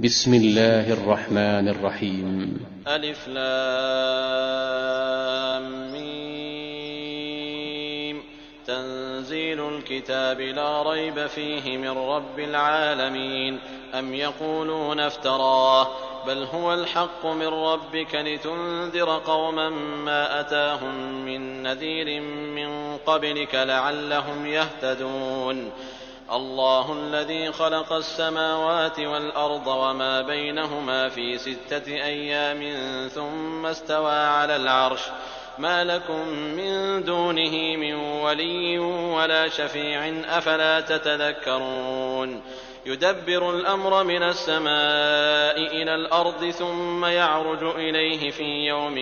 بسم الله الرحمن الرحيم. ألف لام ميم. تنزيل الكتاب لا ريب فيه من رب العالمين. أم يقولون افتراه. بل هو الحق من ربك لتنذر قوما ما أتاهم من نذير من قبلك لعلهم يهتدون. الله الذي خلق السماوات والأرض وما بينهما في ستة أيام ثم استوى على العرش. ما لكم من دونه من ولي ولا شفيع أفلا تتذكرون. يدبر الأمر من السماء إلى الأرض ثم يعرج إليه في يوم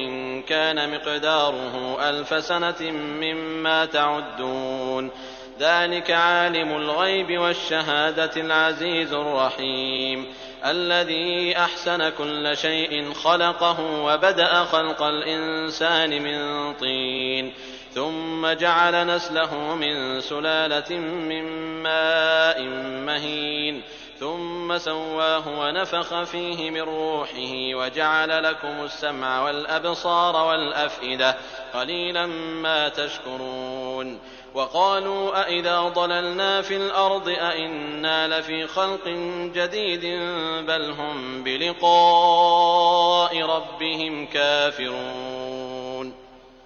كان مقداره ألف سنة مما تعدون. ذلك عالم الغيب والشهادة العزيز الرحيم. الذي أحسن كل شيء خلقه وبدأ خلق الإنسان من طين. ثم جعل نسله من سلالة من ماء مهين. ثم سواه ونفخ فيه من روحه وجعل لكم السمع والأبصار والأفئدة. قليلا ما تشكرون. وقالوا أإذا ضللنا في الأرض أإنا لفي خلق جديد بل هم بلقاء ربهم كافرون.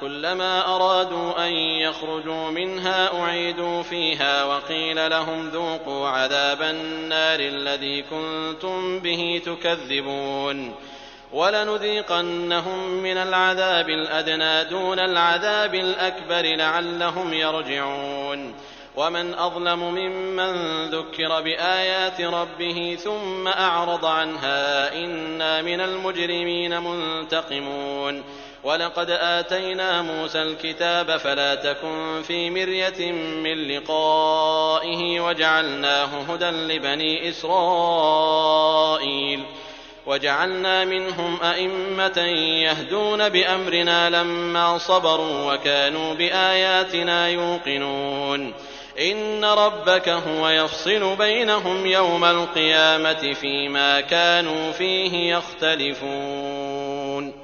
كلما أرادوا أن يخرجوا منها أعيدوا فيها وقيل لهم ذوقوا عذاب النار الذي كنتم به تكذبون ولنذيقنهم من العذاب الأدنى دون العذاب الأكبر لعلهم يرجعون ومن أظلم ممن ذكر بآيات ربه ثم أعرض عنها إنا من المجرمين منتقمون ولقد آتينا موسى الكتاب فلا تكن في مرية من لقائه وجعلناه هدى لبني إسرائيل وجعلنا منهم أئمة يهدون بأمرنا لما صبروا وكانوا بآياتنا يوقنون إن ربك هو يفصل بينهم يوم القيامة فيما كانوا فيه يختلفون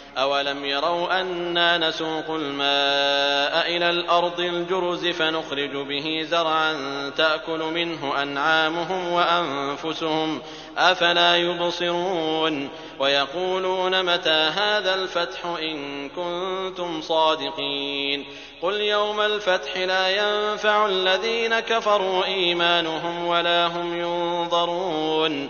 أولم يروا أنا نسوق الماء إلى الأرض الجرز فنخرج به زرعا تأكل منه أنعامهم وأنفسهم أفلا يبصرون ويقولون متى هذا الفتح إن كنتم صادقين قل يوم الفتح لا ينفع الذين كفروا إيمانهم ولا هم ينظرون